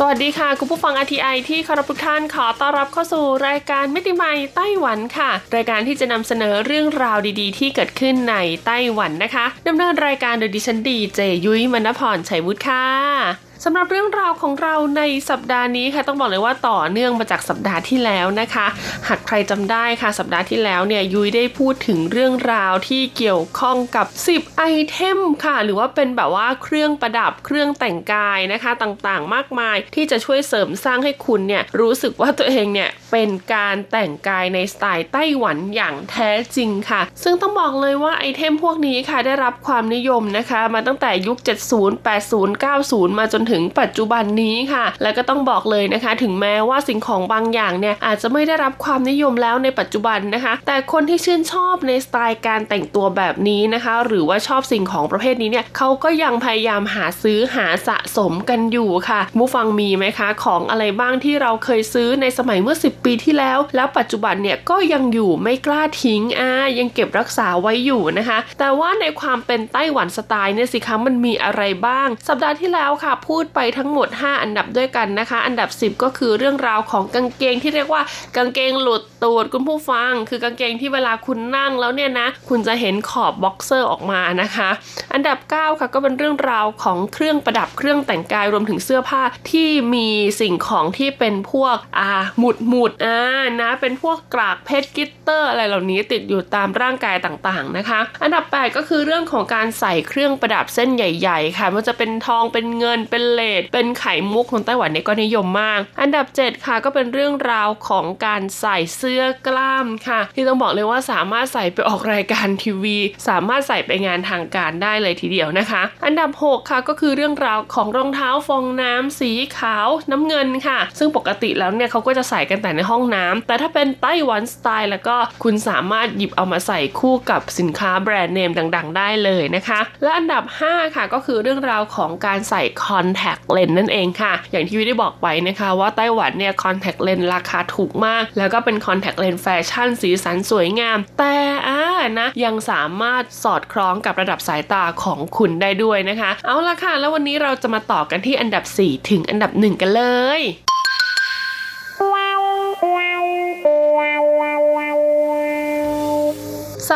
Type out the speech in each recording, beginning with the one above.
สวัสดีค่ะ คุณผู้ฟัง RTI ที่คารพทุกท่านขอต้อนรับเข้าสู่รายการมิติใหม่ไต้หวันค่ะ รายการที่จะนำเสนอเรื่องราวดีๆ ที่เกิดขึ้นในไต้หวันนะคะดำเนินรายการโดยดิฉันดีเจยุ้ยมณพรชัยวุฒิค่ะ สำหรับเรื่องราวของเราในสัปดาห์นี้ค่ะต้องบอกเลยว่าต่อเนื่องมาจากสัปดาห์ที่แล้วนะคะ หากใครจำได้ค่ะสัปดาห์ที่แล้วเนี่ยยุ้ยได้พูดถึงเรื่องราวที่เกี่ยวข้องกับ 10 ไอเทมค่ะ หรือว่าเป็นแบบว่าเครื่องประดับเครื่องแต่งกายนะคะต่างๆ มากมายที่จะช่วยเสริมสร้างให้คุณเนี่ยรู้สึกว่าตัวเองเนี่ยเป็นการแต่งกายในสไตล์ไต้หวันอย่างแท้จริงค่ะ ซึ่งต้องบอกเลยว่าไอเทมพวกนี้ค่ะได้รับความนิยมนะคะ มาตั้งแต่ยุค 70 80 90 มาจนถึงึงปัจจุบันนี้ค่ะ และก็ต้องบอกเลยนะคะ ถึงแม้ว่าสิ่งของบางอย่างเนี่ยอาจจะไม่ได้รับความนิยมแล้วในปัจจุบันนะคะ แต่คนที่ชื่นชอบในสไตล์การแต่งตัวแบบนี้นะคะ หรือว่าชอบสิ่งของประเภทนี้เนี่ยเขาก็ยังพยายามหาซื้อหาสะสมกันอยู่ค่ะมูฟังมีไหมคะ ของอะไรบ้างที่เราเคยซื้อในสมัยเมื่อ 10 ปีที่แล้ว แล้วปัจจุบันเนี่ยก็ยังอยู่ไม่กล้าทิ้งอ่ายังเก็บรักษาไว้อยู่นะคะ แต่ว่าในความเป็นไต้หวันสไตล์เนี่ยสิคะมันมีอะไรบ้าง สัปดาห์ที่แล้วค่ะ พูดไปทั้งหมด 5 อันดับด้วยกันนะคะ อันดับ 10 ก็คือเรื่องราวของกางเกงที่เรียกว่ากางเกงหลุดตูดคุณผู้ฟัง คือกางเกงที่เวลาคุณนั่งแล้วเนี่ยนะ คุณจะเห็นขอบบ็อกเซอร์ออกมานะคะ อันดับ 9 ค่ะก็เป็นเรื่องราวของเครื่องประดับเครื่องแต่งกายรวมถึงเสื้อผ้าที่มีสิ่งของที่เป็นพวกอ่าหมุดหมุดอ่านะเป็นพวกกรากเพชรกิตเตอร์ อะไรเหล่านี้ติดอยู่ตามร่างกายต่างๆนะคะ อันดับ 8 ก็คือเรื่องของการใส่เครื่องประดับเส้นใหญ่ ๆ ค่ะว่าจะเป็นทองเป็นเงินเป็นเลดเป็นไข่มุกของไต้หวันเนี่ยก็นิยมมาก อันดับ 7 ค่ะก็เป็นเรื่องราวของการใส่เสื้อกล้ามค่ะ ที่ต้องบอกเลยว่าสามารถใส่ไปออกรายการทีวี สามารถใส่ไปงานทางการได้เลยทีเดียวนะคะ อันดับ 6 ค่ะก็คือเรื่องราวของรองเท้าฟองน้ำสีขาวน้ำเงินค่ะ ซึ่งปกติแล้วเนี่ยเขาก็จะใส่กันแต่ในห้องน้ำแต่ถ้าเป็นไต้หวันสไตล์แล้วก็คุณสามารถหยิบเอามาใส่คู่กับสินค้าแบรนด์เนมดัง ๆ ได้เลยนะคะ และอันดับ 5 ค่ะก็คือเรื่องราวของการใส่คอนแทคเลนส์นั่นเองค่ะ อย่างที่วิได้บอกไปนะคะว่าไต้หวันเนี่ยคอนแทคเลนส์ราคาถูกมาก แล้วก็เป็นคอนแทคเลนส์แฟชั่นสีสันสวยงาม แต่อ่านะยังสามารถสอดคล้องกับระดับสายตาของคุณได้ด้วยนะคะ เอาละค่ะ แล้ววันนี้เราจะมาต่อกันที่อันดับ 4 ถึงอันดับ 1 กันเลย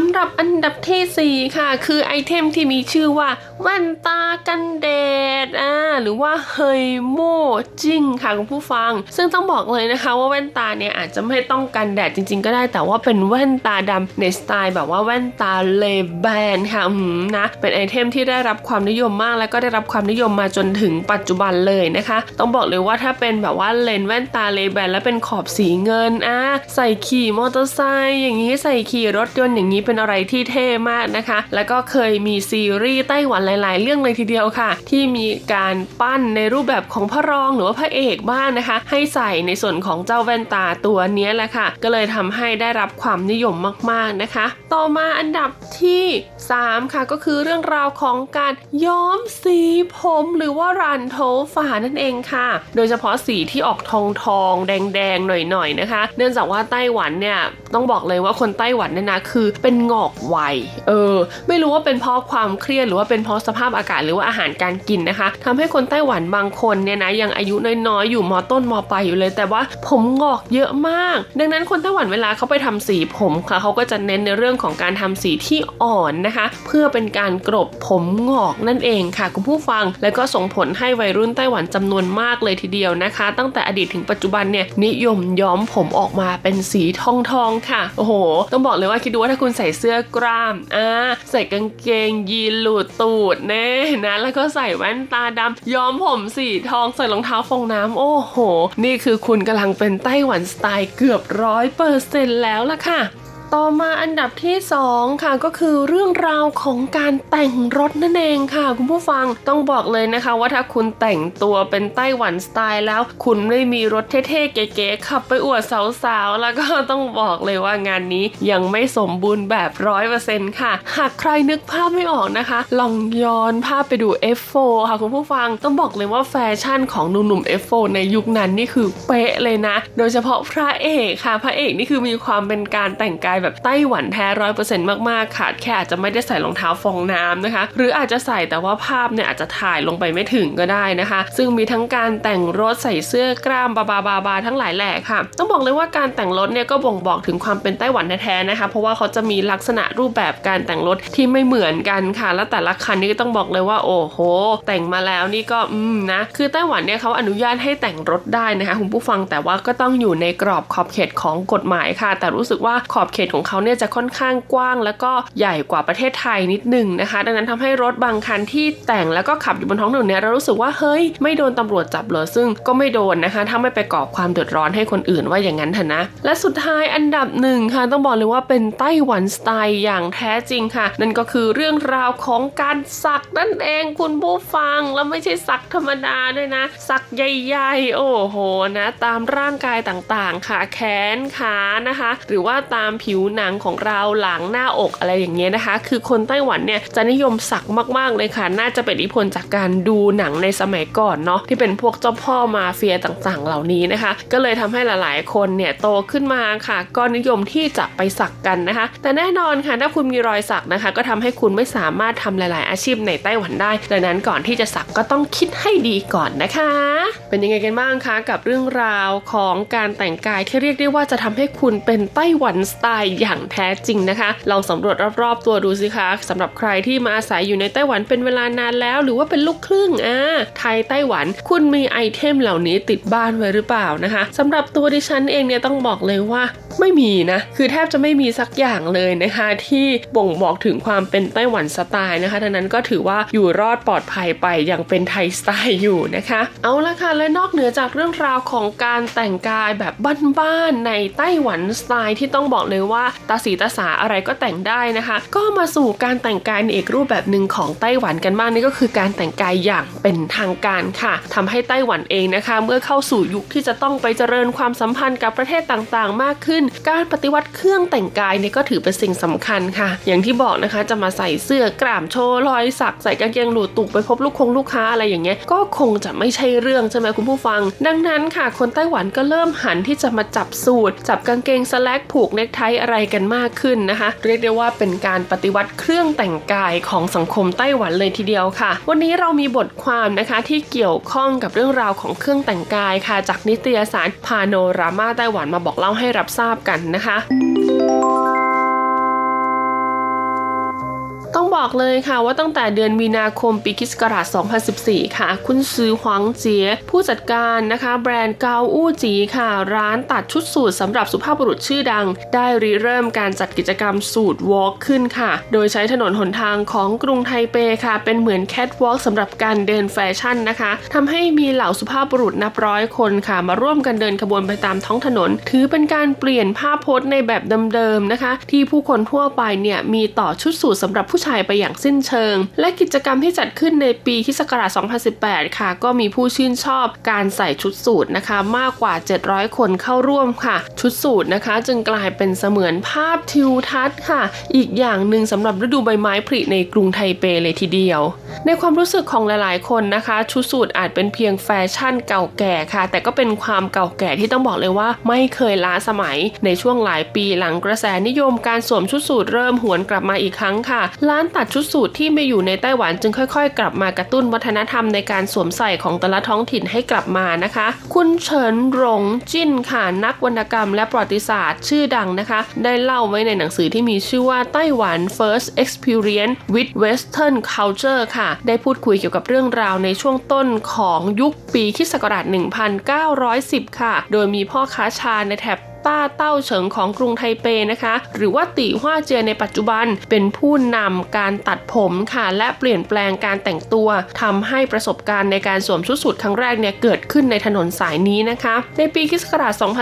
ำหรับอันดับที่ 4 ค่ะ คือไอเทมที่มีชื่อว่า แว่นตากันแดดอ่าหรือว่า黑墨鏡 ค่ะคุณผู้ฟัง ซึ่งต้องบอกเลยนะคะว่าแว่นตาเนี่ยอาจจะไม่ต้องกันแดดจริง ๆ ก็ได้แต่ว่าเป็นแว่นตาดำในสไตล์แบบว่าแว่นตา Ray-Ban ค่ะอืมนะเป็นไอเทมที่ได้รับความนิยมมากแล้วก็ได้รับความนิยมมาจนถึงปัจจุบันเลยนะคะ ต้องบอกเลยว่าถ้าเป็นแบบว่าเลนแว่นตา Ray-Ban แล้วเป็นขอบสีเงินอ่าใส่ขี่มอเตอร์ไซค์อย่างนี้ใส่ขี่รถยนต์อย่างนี้เป็นอะไรที่เท่มากนะคะ แล้วก็เคยมีซีรีส์ไต้หวันหลาย ๆ เรื่องเลยทีเดียวค่ะ ที่มีการปั้นในรูปแบบของพระรองหรือว่าพระเอกบ้างนะคะ ให้ใส่ในส่วนของเจ้าแว่นตาตัวนี้แหละค่ะ ก็เลยทำให้ได้รับความนิยมมาก ๆ นะคะ ต่อมาอันดับที่ 3 ค่ะก็คือเรื่องราวของการย้อมสีผมหรือว่ารันโทฝานั่นเองค่ะ โดยเฉพาะสีที่ออกทองทองแดงแดงหน่อย ๆ นะคะ เนื่องจากว่าไต้หวันเนี่ยต้องบอกเลยว่าคนไต้หวันเนี่ยนะคือเป็นงอกไวเออ ไม่รู้ว่าเป็นเพราะความเครียดหรือว่าเป็นเพราะสภาพอากาศหรือว่าอาหารการกินนะคะทำให้คนไต้หวันบางคนเนี่ยนะยังอายุน้อยๆอยู่มอต้นมอปลายอยู่เลย แต่ว่าผมงอกเยอะมาก ดังนั้นคนไต้หวันเวลาเขาไปทำสีผมค่ะเขาก็จะเน้นในเรื่องของการทำสีที่อ่อนนะคะ เพื่อเป็นการกรบผมงอกนั่นเองค่ะคุณผู้ฟัง แล้วก็ส่งผลให้วัยรุ่นไต้หวันจำนวนมากเลยทีเดียวนะคะ ตั้งแต่อดีตถึงปัจจุบันเนี่ยนิยมย้อมผมออกมาเป็นสีทองทองค่ะโอ้โห ต้องบอกเลยว่าคิดดูว่าถ้าคุณใส่เสื้อกล้ามอ่าใส่กางเกงยีนหลุดตูดแน่นะแล้วก็ใส่แว่นตาดำย้อมผมสีทองใส่รองเท้าฟองน้ำโอ้โห นี่คือคุณกำลังเป็นไต้หวันสไตล์เกือบร้อยเปอร์เซ็นต์แล้วล่ะค่ะ ต่อมาอันดับที่ 2 ค่ะก็คือเรื่องราวของการแต่งรถนั่นเองค่ะ คุณผู้ฟังต้องบอกเลยนะคะว่าถ้าคุณแต่งตัวเป็นไต้หวันสไตล์แล้ว คุณไม่มีรถเท่ๆเก๋ๆขับไปอวดสาวๆแล้วก็ต้องบอกเลยว่างานนี้ยังไม่สมบูรณ์แบบร้อยเปอร์เซ็นต์ค่ะ หากใครนึกภาพไม่ออกนะคะ ลองย้อนภาพไปดู F4 ค่ะคุณผู้ฟังต้องบอกเลยว่าแฟชั่นของหนุ่มๆ F4 ในยุคนั้นนี่คือเป๊ะเลยนะ โดยเฉพาะพระเอกค่ะ พระเอกนี่คือมีความเป็นการแต่งกายแบบไต้หวันแท้ร้อยเปอร์เซ็นต์มากๆค่ะแค่อาจจะไม่ได้ใส่รองเท้าฟองน้ำนะคะ หรืออาจจะใส่แต่ว่าภาพเนี่ยอาจจะถ่ายลงไปไม่ถึงก็ได้นะคะ ซึ่งมีทั้งการแต่งรถใส่เสื้อกล้ามบาบาบาบาทั้งหลายแหล่ค่ะ ต้องบอกเลยว่าการแต่งรถเนี่ยก็บ่งบอกถึงความเป็นไต้หวันแท้ๆนะคะ เพราะว่าเขาจะมีลักษณะรูปแบบการแต่งรถที่ไม่เหมือนกันค่ะ และแต่ละคันนี่ก็ต้องบอกเลยว่าโอ้โห แต่งมาแล้วนี่ก็อืมนะ คือไต้หวันเนี่ยเขาอนุญาตให้แต่งรถได้นะคะคุณผู้ฟังแต่ว่าก็ต้องอยู่ในกรอบขอบเขตของกฎหมายค่ะ แต่รู้สึกว่าขอบเขตของเขาเนี่ยจะค่อนข้างกว้าง แล้วก็ใหญ่กว่าประเทศไทยนิดหนึ่งนะคะ ดังนั้นทำให้รถบางคันที่แต่งแล้วก็ขับอยู่บนท้องถนนเนี่ยเรารู้สึกว่าเฮ้ยไม่โดนตำรวจจับเลยซึ่งก็ไม่โดนนะคะถ้าไม่ไปก่อความเดือดร้อนให้คนอื่นว่าอย่างนั้นเถอะนะ และสุดท้ายอันดับหนึ่งค่ะต้องบอกเลยว่าเป็นไต้หวันสไตล์อย่างแท้จริงค่ะ นั่นก็คือเรื่องราวของการสักนั่นเองคุณผู้ฟังแล้วไม่ใช่สักธรรมดาด้วยนะ สักใหญ่ๆ โอ้โหนะ ตามร่างกายต่างๆ ค่ะแขนขานะคะ หรือว่าตามผิวหนังของเราหลังหน้าอกอะไรอย่างเงี้ยนะคะ คือคนไต้หวันเนี่ยจะนิยมสักมาก ๆ เลยค่ะ น่าจะเป็นอิทธิพลจากการดูหนังในสมัยก่อนเนาะที่เป็นพวกเจ้าพ่อมาเฟียต่างๆ เหล่านี้นะคะ ก็เลยทำให้หลายๆ คนเนี่ยโตขึ้นมาค่ะ ก็นิยมที่จะไปสักกันนะคะ แต่แน่นอนค่ะถ้าคุณมีรอยสักนะคะ ก็ทำให้คุณไม่สามารถทำหลาย ๆ อาชีพในไต้หวันได้ ดังนั้นก่อนที่จะสักก็ต้องคิดให้ดีก่อนนะคะ เป็นยังไงกันบ้างคะกับเรื่องราวของการแต่งกายที่เรียกได้ว่าจะทำให้คุณเป็นไต้หวันสไตล์อย่างแท้จริงนะคะ ลองสำรวจรอบๆ ตัวดูสิคะสำหรับใครที่มาอาศัยอยู่ในไต้หวันเป็นเวลานานแล้ว หรือว่าเป็นลูกครึ่งอ่าไทยไต้หวัน คุณมีไอเทมเหล่านี้ติดบ้านไว้หรือเปล่านะคะสำหรับตัวดิฉันเองเนี่ยต้องบอกเลยว่าไม่มีนะ คือแทบจะไม่มีสักอย่างเลยนะคะ ที่บ่งบอกถึงความเป็นไต้หวันสไตล์นะคะดังนั้นก็ถือว่าอยู่รอดปลอดภัยไปอย่างเป็นไทยสไตล์อยู่นะคะ เอาละค่ะ และนอกเหนือจากเรื่องราวของการแต่งกายแบบบ้านๆในไต้หวันสไตล์ที่ต้องบอกเลยว่าว่าตาสีตาสาอะไรก็แต่งได้นะคะ ก็มาสู่การแต่งกายในอีกรูปแบบหนึ่งของไต้หวันกันบ้างนี่ก็คือการแต่งกายอย่างเป็นทางการค่ะทำให้ไต้หวันเองนะคะ เมื่อเข้าสู่ยุคที่จะต้องไปเจริญความสัมพันธ์กับประเทศต่างๆ มากขึ้น การปฏิวัติเครื่องแต่งกายเนี่ยก็ถือเป็นสิ่งสำคัญค่ะ อย่างที่บอกนะคะจะมาใส่เสื้อกล้ามโชว์รอยสักใส่กางเกงหลูตุกไปพบลูกคงลูกค้าอะไรอย่างเงี้ยก็คงจะไม่ใช่เรื่องใช่ไหมคุณผู้ฟัง ดังนั้นค่ะ คนไต้หวันก็เริ่มหันที่จะมาจับสูตร จับกางเกงสแลกผูกเนคไทอะไรกันมากขึ้นนะคะ เรียกได้ว่าเป็นการปฏิวัติเครื่องแต่งกายของสังคมไต้หวันเลยทีเดียวค่ะ วันนี้เรามีบทความนะคะที่เกี่ยวข้องกับเรื่องราวของเครื่องแต่งกายค่ะ จากนิตยสารพาโนรามาไต้หวันมาบอกเล่าให้รับทราบกันนะคะ บอกเลยค่ะว่าตั้งแต่เดือนมีนาคมปีคิศกราช2014 ค่ะ คุณซือหวังเจียผู้จัดการนะคะ แบรนด์เกาอู้จีค่ะ ร้านตัดชุดสูทสำหรับสุภาพบุรุษชื่อดัง ได้ริเริ่มการจัดกิจกรรม Suit Walk ขึ้นค่ะ โดยใช้ถนนหนทางของกรุงไทเปค่ะ เป็นเหมือนแคทวอล์กสำหรับการเดินแฟชั่นนะคะทำให้มีเหล่าสุภาพบุรุษนับร้อยคนค่ะ มาร่วมกันเดินขบวนไปตามท้องถนน ถือเป็นการเปลี่ยนภาพพจน์ในแบบเดิมๆนะคะ ที่ผู้คนทั่วไปเนี่ยมีต่อชุดสูทสำหรับผู้ชายไปอย่างสิ้นเชิง และกิจกรรมที่จัดขึ้นในปีคศ2018 ค่ะ ก็มีผู้ชื่นชอบการใส่ชุดสูทนะคะ มากกว่า 700 คนเข้าร่วมค่ะ ชุดสูทนะคะ จึงกลายเป็นเสมือนภาพทิวทัศน์ค่ะ อีกอย่างหนึ่งสำหรับฤดูใบไม้ผลิในกรุงไทเปเลยทีเดียว ในความรู้สึกของหลายๆ คนนะคะ ชุดสูทอาจเป็นเพียงแฟชั่นเก่าแก่ค่ะ แต่ก็เป็นความเก่าแก่ที่ต้องบอกเลยว่า ไม่เคยล้าสมัยในช่วงหลายปีหลังกระแสนิยมการสวมชุดสูทเริ่มหวนกลับมาอีกครั้งค่ะ ร้านตัดชุดสูทที่มีอยู่ในไต้หวันจึงค่อยๆ กลับมากระตุ้นวัฒนธรรมในการสวมใส่ของแต่ละท้องถิ่นให้กลับมานะคะ คุณเฉินหลงจิ้นค่ะนักวรรณกรรมและประวัติศาสตร์ชื่อดังนะคะ ได้เล่าไว้ในหนังสือที่มีชื่อว่าไต้หวัน First Experience with Western Culture ค่ะ ได้พูดคุยเกี่ยวกับเรื่องราวในช่วงต้นของยุคปีคศ1910 ค่ะ โดยมีพ่อค้าชาในแถบ ต้าเต้าเฉิงของกรุงไทเปนะคะ หรือว่าตีฮวาเจียในปัจจุบันเป็นผู้นำการตัดผมค่ะ และเปลี่ยนแปลงการแต่งตัวทำให้ประสบการณ์ในการสวมชุดสูทครั้งแรกเนี่ยเกิดขึ้นในถนนสายนี้นะคะ ในปีคศ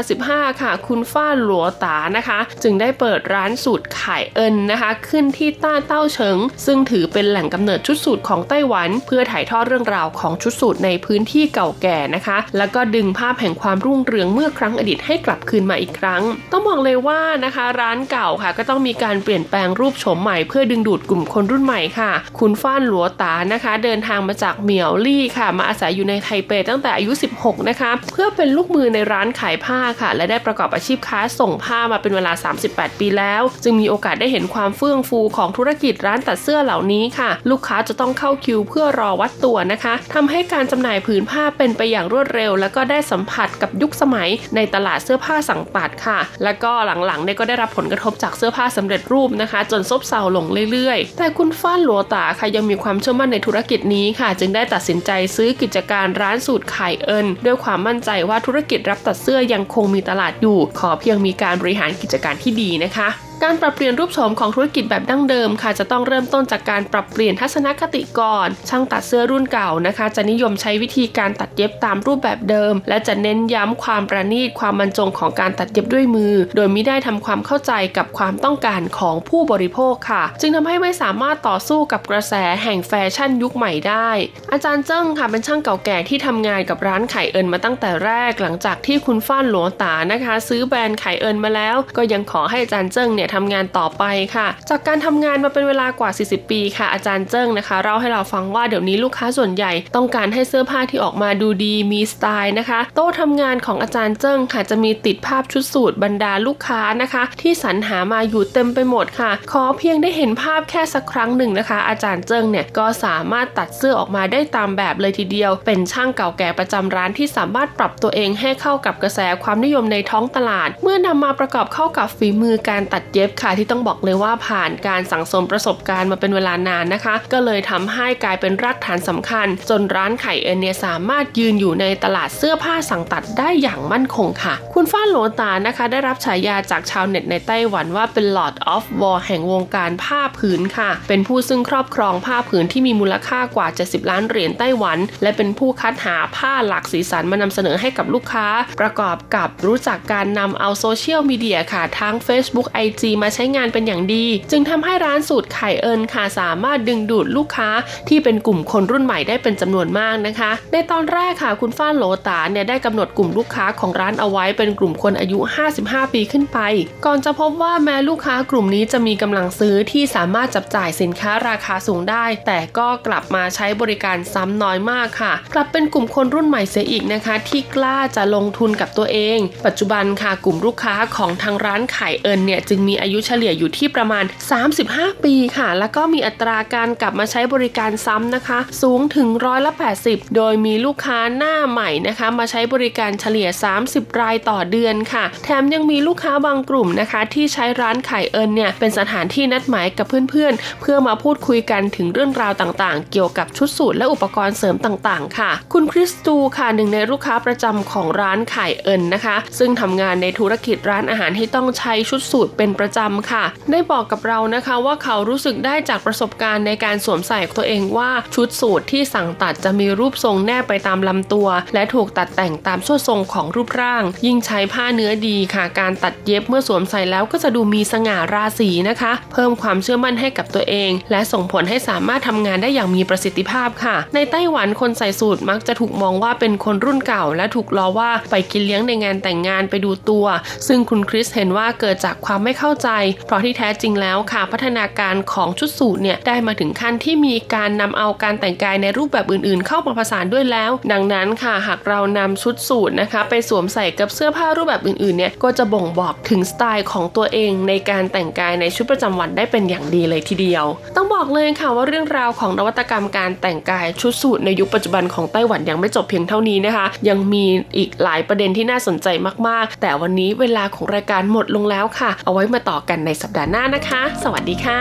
2015 ค่ะ คุณฟ้าหลัวตานะคะ จึงได้เปิดร้านสูตรขายเอินนะคะ ขึ้นที่ต้าเต้าเฉิง ซึ่งถือเป็นแหล่งกำเนิดชุดสูทของไต้หวัน เพื่อถ่ายทอดเรื่องราวของชุดสูทในพื้นที่เก่าแก่นะคะ แล้วก็ดึงภาพแห่งความรุ่งเรืองเมื่อครั้งอดีตให้กลับคืนมาอีกครั้ง ต้องบอกเลยว่านะคะร้านเก่าค่ะก็ต้องมีการเปลี่ยนแปลงรูปโฉมใหม่เพื่อดึงดูดกลุ่มคนรุ่นใหม่ค่ะ คุณฟ้านหลัวตานะคะ เดินทางมาจากเหมียวลี่ค่ะ มาอาศัยอยู่ในไทเปตั้งแต่อายุ 16 นะคะ เพื่อเป็นลูกมือในร้านขายผ้าค่ะ และได้ประกอบอาชีพค้าส่งผ้ามาเป็นเวลา 38 ปีแล้ว จึงมีโอกาสได้เห็นความเฟื่องฟูของธุรกิจร้านตัดเสื้อเหล่านี้ค่ะ ลูกค้าจะต้องเข้าคิวเพื่อรอวัดตัวนะคะทำให้การจำหน่ายผืนผ้าเป็นไปอย่างรวดเร็ว แล้วก็ได้สัมผัสกับยุคสมัยในตลาดเสื้อผ้าสั่งตัดค่ะ แล้วก็หลังๆเนี่ยก็ได้รับผลกระทบจากเสื้อผ้าสำเร็จรูปนะคะ จนซบเซาลงเรื่อยๆ แต่คุณฟ้านหลัวตาค่ะยังมีความเชื่อมั่นในธุรกิจนี้ค่ะ จึงได้ตัดสินใจซื้อกิจการร้านสูตรไข่เอิญด้วยความมั่นใจว่าธุรกิจรับตัดเสื้อยังคงมีตลาดอยู่ ขอเพียงมีการบริหารกิจการที่ดีนะคะ การปรับเปลี่ยนรูปโฉมของธุรกิจแบบดั้งเดิมค่ะ จะต้องเริ่มต้นจากการปรับเปลี่ยนทัศนคติก่อน ช่างตัดเสื้อรุ่นเก่านะคะ จะนิยมใช้วิธีการตัดเย็บตามรูปแบบเดิม และจะเน้นย้ำความประณีตความบรรจงของการตัดเย็บด้วยมือ โดยไม่ได้ทำความเข้าใจกับความต้องการของผู้บริโภคค่ะ จึงทำให้ไม่สามารถต่อสู้กับกระแสแห่งแฟชั่นยุคใหม่ได้ อาจารย์เจิ้งค่ะเป็นช่างเก่าแก่ที่ทำงานกับร้านไข่เอิญมาตั้งแต่แรก หลังจากที่คุณฟ้านหลวงตานะคะ ซื้อแบรนด์ไข่เอิญมาแล้ว ก็ยังขอให้อาจารย์เจิ้งเนี่ยทำงานต่อไปค่ะ จากการทำงานมาเป็นเวลากว่า 40 ปีค่ะ อาจารย์เจิ้งนะคะเล่าให้เราฟังว่าเดี๋ยวนี้ลูกค้าส่วนใหญ่ ต้องการให้เสื้อผ้าที่ออกมาดูดีมีสไตล์นะคะ โต๊ะทำงานของอาจารย์เจิ้งค่ะจะมีติดภาพชุดสูทบรรดาลูกค้านะคะ ที่สรรหามาอยู่เต็มไปหมดค่ะ ขอเพียงได้เห็นภาพแค่สักครั้งหนึ่งนะคะ อาจารย์เจิ้งเนี่ยก็สามารถตัดเสื้อออกมาได้ตามแบบเลยทีเดียว เป็นช่างเก่าแก่ประจำร้านที่สามารถปรับตัวเองให้เข้ากับกระแสความนิยมในท้องตลาด เมื่อนำมาประกอบเข้ากับฝีมือการตัดเย็บค่ะ ที่ต้องบอกเลยว่าผ่านการสั่งสมประสบการณ์มาเป็นเวลานานนะคะ ก็เลยทำให้กลายเป็นรากฐานสำคัญ จนร้านไข่เอ็นเนี่ยสามารถยืนอยู่ในตลาดเสื้อผ้าสั่งตัดได้อย่างมั่นคงค่ะ คุณฟ้าหลวตานะคะ ได้รับฉายาจากชาวเน็ตในไต้หวันว่าเป็น Lord of War แห่งวงการผ้าผืนค่ะ เป็นผู้ซึ่งครอบครองผ้าผืนที่มีมูลค่ากว่า 70 ล้านเหรียญไต้หวัน และเป็นผู้คัดหาผ้าหลากสีสันมานำเสนอให้กับลูกค้า ประกอบกับรู้จักการนำเอาโซเชียลมีเดียค่ะทั้ง Facebook IG มาใช้งานเป็นอย่างดี จึงทำให้ร้านสูตรไข่เอิญค่ะสามารถดึงดูดลูกค้าที่เป็นกลุ่มคนรุ่นใหม่ได้เป็นจำนวนมากนะคะ ในตอนแรกค่ะคุณฟ้านโหลตาเนี่ยได้กำหนดกลุ่มลูกค้าของร้านเอาไว้เป็นกลุ่มคนอายุ 55 ปีขึ้นไป ก่อนจะพบว่าแม้ลูกค้ากลุ่มนี้จะมีกำลังซื้อที่สามารถจับจ่ายสินค้าราคาสูงได้ แต่ก็กลับมาใช้บริการซ้ำน้อยมากค่ะ กลับเป็นกลุ่มคนรุ่นใหม่เสียอีกนะคะ ที่กล้าจะลงทุนกับตัวเอง ปัจจุบันค่ะกลุ่มลูกค้าของทางร้านไข่เอิญเนี่ยจึงมีอายุเฉลี่ยอยู่ที่ประมาณ 35 ปีค่ะ แล้วก็มีอัตราการกลับมาใช้บริการซ้ำนะคะ สูงถึงร้อยละ 80 โดยมีลูกค้าหน้าใหม่นะคะ มาใช้บริการเฉลี่ย 30 รายต่อเดือนค่ะ แถมยังมีลูกค้าบางกลุ่มนะคะ ที่ใช้ร้านไข่เอิญเนี่ยเป็นสถานที่นัดหมายกับเพื่อนๆ เพื่อมาพูดคุยกันถึงเรื่องราวต่างๆ เกี่ยวกับชุดสูทและอุปกรณ์เสริมต่างๆ ค่ะ คุณคริสตูค่ะหนึ่งในลูกค้าประจำของร้านไข่เอิญนะคะ ซึ่งทำงานในธุรกิจร้านอาหารที่ต้องใช้ชุดสูทเป็นประจำค่ะ ได้บอกกับเรานะคะว่าเขารู้สึกได้จากประสบการณ์ในการสวมใส่ตัวเองว่าชุดสูทที่สั่งตัดจะมีรูปทรงแนบไปตามลำตัว และถูกตัดแต่งตามส่วนทรงของรูปร่าง ยิ่งใช้ผ้าเนื้อดีค่ะ การตัดเย็บเมื่อสวมใส่แล้วก็จะดูมีสง่าราศีนะคะ เพิ่มความเชื่อมั่นให้กับตัวเอง และส่งผลให้สามารถทำงานได้อย่างมีประสิทธิภาพค่ะ ในไต้หวันคนใส่สูทมักจะถูกมองว่าเป็นคนรุ่นเก่า และถูกล้อว่าไปกินเลี้ยงในงานแต่งงานไปดูตัว ซึ่งคุณคริสเห็นว่าเกิดจากความไม่เข้าใจ เพราะที่แท้จริงแล้วค่ะพัฒนาการของชุดสูทเนี่ยได้มาถึงขั้นที่มีการนำเอาการแต่งกายในรูปแบบอื่นๆ เข้ามาผสานด้วยแล้ว ดังนั้นค่ะหากเรานำชุดสูทนะคะ ไปสวมใส่กับเสื้อผ้ารูปแบบอื่นๆเนี่ยก็จะบ่งบอกถึงสไตล์ของตัวเองในการแต่งกายในชุดประจำวันได้เป็นอย่างดีเลยทีเดียว ต้องบอกเลยค่ะว่าเรื่องราวของนวัตกรรมการแต่งกายชุดสูทในยุคปัจจุบันของไต้หวันยังไม่จบเพียงเท่านี้นะคะ ยังมีอีกหลายประเด็นที่น่าสนใจมากๆ แต่วันนี้เวลาของรายการหมดลงแล้วค่ะ เอาไว้มามาต่อกันในสัปดาห์หน้านะคะ สวัสดีค่ะ